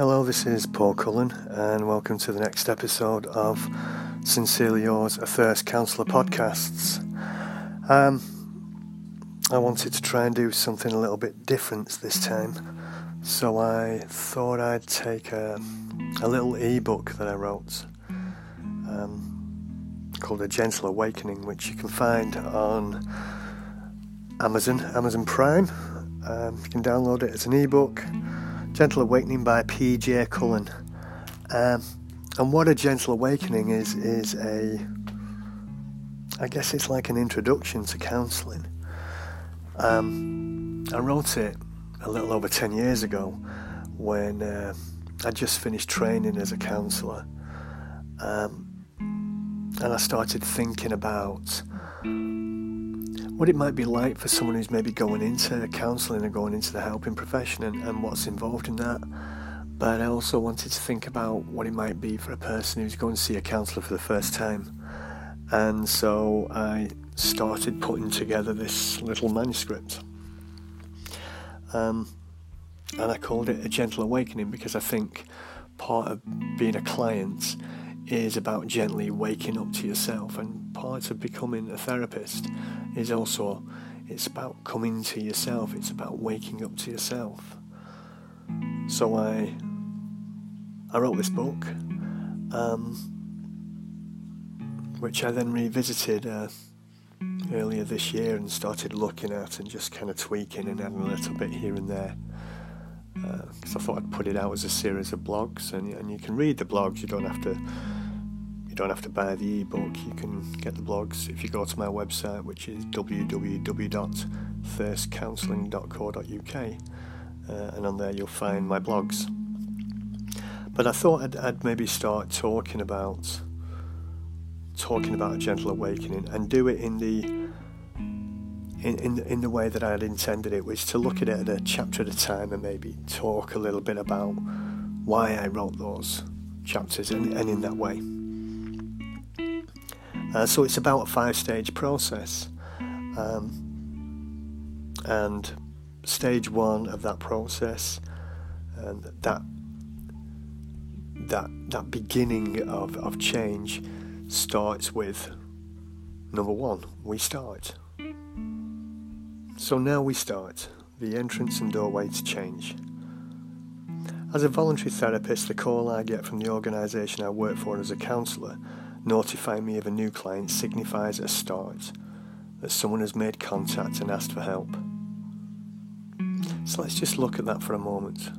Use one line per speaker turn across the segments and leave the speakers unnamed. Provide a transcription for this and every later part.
Hello, this is Paul Cullen, and welcome to the next episode of Sincerely Yours, a Thirst Counsellor podcasts. Um, I wanted to try and do something a little bit different this time, so I thought I'd take a, a little ebook that I wrote um, called A Gentle Awakening, which you can find on Amazon, Amazon Prime. Um, you can download it as an ebook. Gentle Awakening by P.J. Cullen. Um, and what a gentle awakening is is a I guess it's like an introduction to counselling. Um, I wrote it a little over 10 years ago when uh, I just finished training as a counsellor. Um, and I started thinking about what it might be like for someone who's maybe going into counselling and going into the helping profession and, and what's involved in that. But I also wanted to think about what it might be for a person who's going to see a counsellor for the first time. And so I started putting together this little manuscript. Um, and I called it A Gentle Awakening because I think part of being a client is about gently waking up to yourself and part of becoming a therapist is also it's about coming to yourself it's about waking up to yourself so i i wrote this book um, which i then revisited uh, earlier this year and started looking at and just kind of tweaking and adding a little bit here and there because uh, I thought I'd put it out as a series of blogs, and, and you can read the blogs. You don't have to don't have to buy the ebook. You can get the blogs if you go to my website, which is www.thirstcounselling.co.uk, uh, and on there you'll find my blogs. But I thought I'd, I'd maybe start talking about talking about a gentle awakening and do it in the in, in, in the way that I had intended it, which to look at it at a chapter at a time and maybe talk a little bit about why I wrote those chapters and, and in that way. Uh, so it's about a five stage process. Um, and stage one of that process, and that that that beginning of, of change starts with number one, we start. So now we start the entrance and doorway to change. As a voluntary therapist, the call I get from the organisation I work for as a counsellor Notifying me of a new client signifies a start, that someone has made contact and asked for help. So let's just look at that for a moment.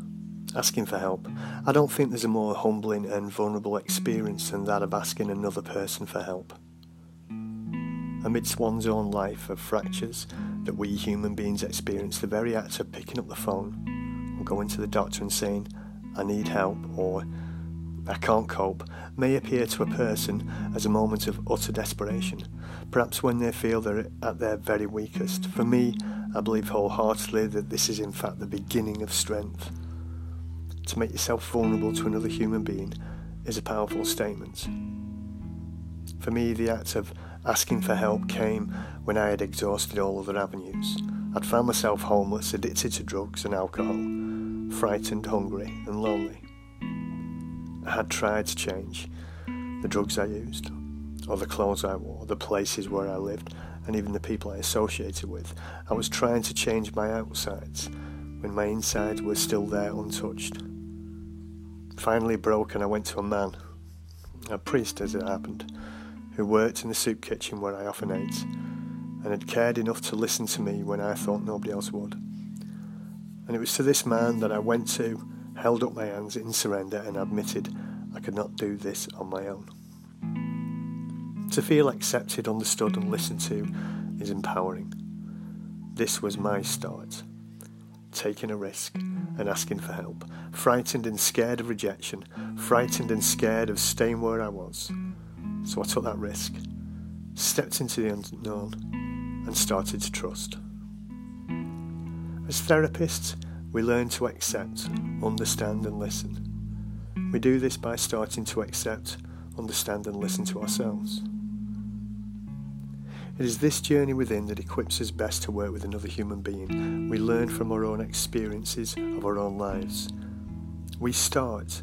Asking for help. I don't think there's a more humbling and vulnerable experience than that of asking another person for help. Amidst one's own life of fractures that we human beings experience, the very act of picking up the phone or going to the doctor and saying, I need help, or I can't cope, may appear to a person as a moment of utter desperation, perhaps when they feel they're at their very weakest. For me, I believe wholeheartedly that this is in fact the beginning of strength. To make yourself vulnerable to another human being is a powerful statement. For me, the act of asking for help came when I had exhausted all other avenues. I'd found myself homeless, addicted to drugs and alcohol, frightened, hungry, and lonely. I had tried to change the drugs I used, or the clothes I wore, the places where I lived, and even the people I associated with. I was trying to change my outsides when my insides were still there untouched. Finally broken, I went to a man, a priest as it happened, who worked in the soup kitchen where I often ate, and had cared enough to listen to me when I thought nobody else would. And it was to this man that I went to held up my hands in surrender, and admitted I could not do this on my own. To feel accepted, understood, and listened to is empowering. This was my start. Taking a risk and asking for help, frightened and scared of rejection, frightened and scared of staying where I was. So I took that risk, stepped into the unknown, and started to trust. As therapists, we learn to accept, understand, and listen. We do this by starting to accept, understand, and listen to ourselves. It is this journey within that equips us best to work with another human being. We learn from our own experiences of our own lives. We start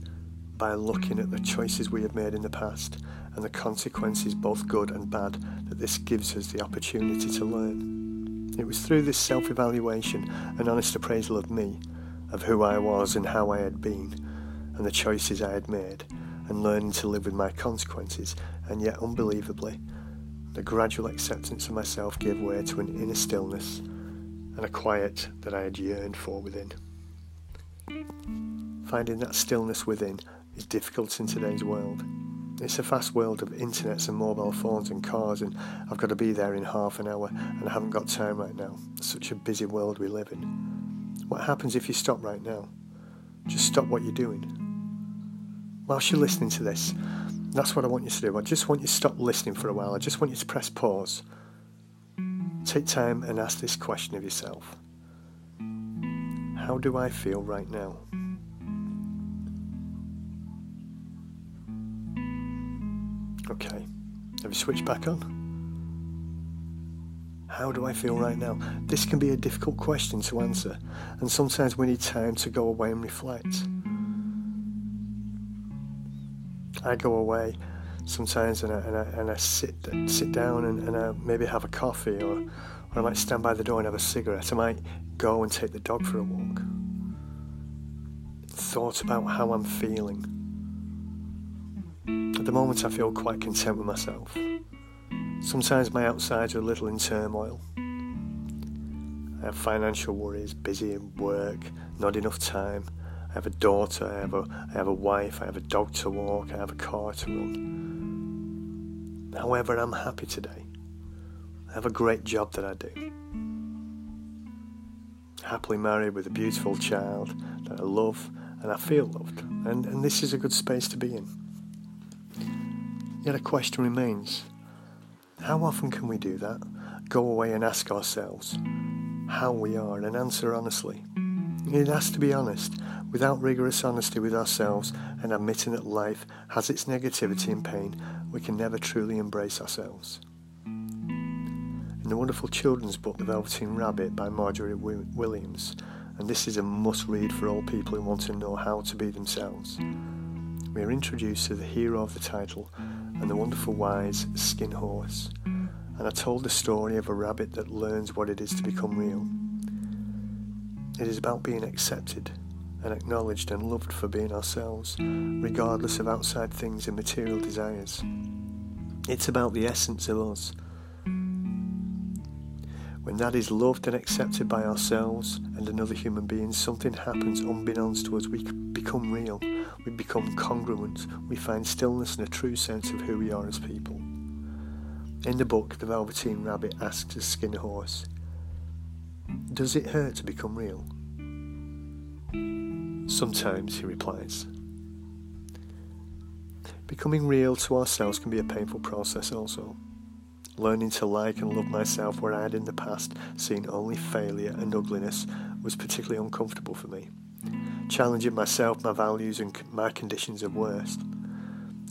by looking at the choices we have made in the past and the consequences, both good and bad, that this gives us the opportunity to learn. It was through this self evaluation and honest appraisal of me, of who I was and how I had been, and the choices I had made, and learning to live with my consequences, and yet unbelievably, the gradual acceptance of myself gave way to an inner stillness and a quiet that I had yearned for within. Finding that stillness within is difficult in today's world. It's a fast world of internets and mobile phones and cars, and I've got to be there in half an hour, and I haven't got time right now. Such a busy world we live in. What happens if you stop right now? Just stop what you're doing. Whilst you're listening to this, that's what I want you to do. I just want you to stop listening for a while. I just want you to press pause. Take time and ask this question of yourself How do I feel right now? Okay. Have you switched back on? How do I feel right now? This can be a difficult question to answer, and sometimes we need time to go away and reflect. I go away sometimes and I, and I, and I sit sit down and, and I maybe have a coffee or, or I might stand by the door and have a cigarette. I might go and take the dog for a walk. Thought about how I'm feeling the moment, I feel quite content with myself. Sometimes my outsides are a little in turmoil. I have financial worries, busy in work, not enough time. I have a daughter, I have a, I have a wife, I have a dog to walk, I have a car to run. However, I'm happy today. I have a great job that I do. Happily married with a beautiful child that I love and I feel loved. And, and this is a good space to be in. Yet a question remains how often can we do that? Go away and ask ourselves how we are and answer honestly. It has to be honest, without rigorous honesty with ourselves and admitting that life has its negativity and pain, we can never truly embrace ourselves. In the wonderful children's book, The Velveteen Rabbit by Margery Williams, and this is a must read for all people who want to know how to be themselves, we are introduced to the hero of the title and the wonderful wise skin horse, and I told the story of a rabbit that learns what it is to become real. It is about being accepted and acknowledged and loved for being ourselves, regardless of outside things and material desires. It's about the essence of us. When that is loved and accepted by ourselves and another human being, something happens unbeknownst to us. We become real we become congruent, we find stillness and a true sense of who we are as people. In the book, the Velveteen Rabbit asks his skin horse, Does it hurt to become real? Sometimes, he replies. Becoming real to ourselves can be a painful process also. Learning to like and love myself where I had in the past seen only failure and ugliness was particularly uncomfortable for me challenging myself, my values, and my conditions of worth.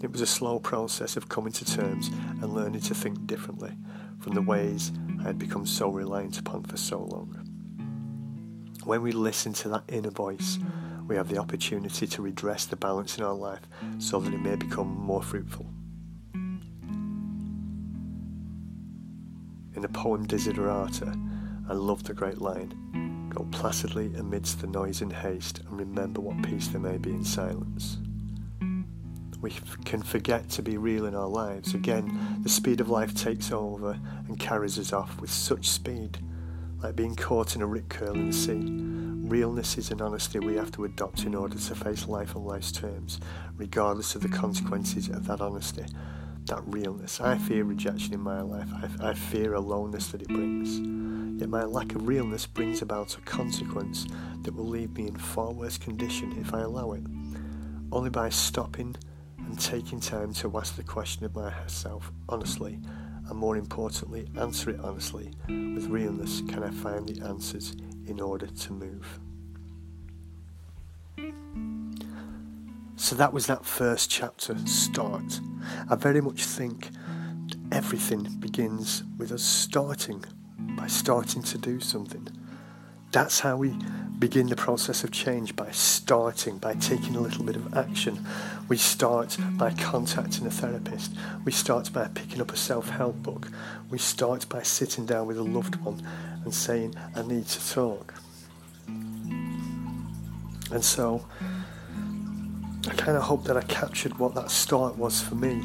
It was a slow process of coming to terms and learning to think differently from the ways I had become so reliant upon for so long. When we listen to that inner voice, we have the opportunity to redress the balance in our life so that it may become more fruitful. In the poem Desiderata, I love the great line Go placidly amidst the noise and haste and remember what peace there may be in silence. We f- can forget to be real in our lives. Again, the speed of life takes over and carries us off with such speed, like being caught in a rip curl in the sea. Realness is an honesty we have to adopt in order to face life on life's terms, regardless of the consequences of that honesty, that realness. I fear rejection in my life. I, I fear aloneness that it brings. Yet my lack of realness brings about a consequence that will leave me in far worse condition if I allow it. Only by stopping and taking time to ask the question of myself honestly, and more importantly, answer it honestly with realness, can I find the answers in order to move. So that was that first chapter, Start. I very much think everything begins with us starting by starting to do something. That's how we begin the process of change by starting, by taking a little bit of action. We start by contacting a therapist. We start by picking up a self help book. We start by sitting down with a loved one and saying, I need to talk. And so I kind of hope that I captured what that start was for me.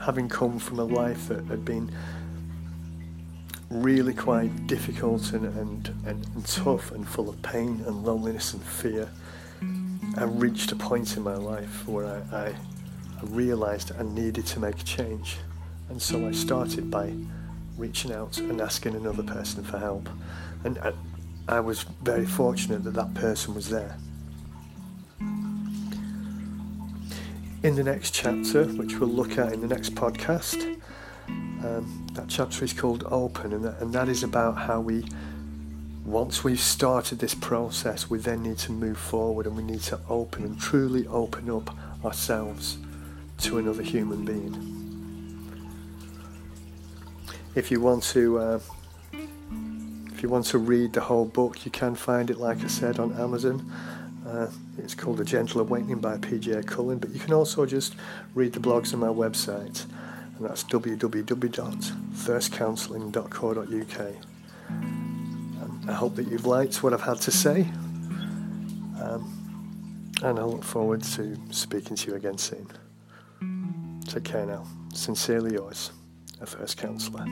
Having come from a life that had been really quite difficult and, and, and, and, tough and full of pain and loneliness and fear, I reached a point in my life where I, I, I realised I needed to make a change. And so I started by reaching out and asking another person for help. And I, I was very fortunate that that person was there. In the next chapter, which we'll look at in the next podcast, um, that chapter is called Open, and that, and that is about how we, once we've started this process, we then need to move forward and we need to open and truly open up ourselves to another human being. If you want to, uh, if you want to read the whole book, you can find it, like I said, on Amazon. Uh, it's called The Gentle Awakening by PJ Cullen, but you can also just read the blogs on my website and that's www.thirstcounselling.co.uk. And I hope that you've liked what I've had to say, um, and I look forward to speaking to you again soon. Take care now. Sincerely yours, a Thirst Counsellor.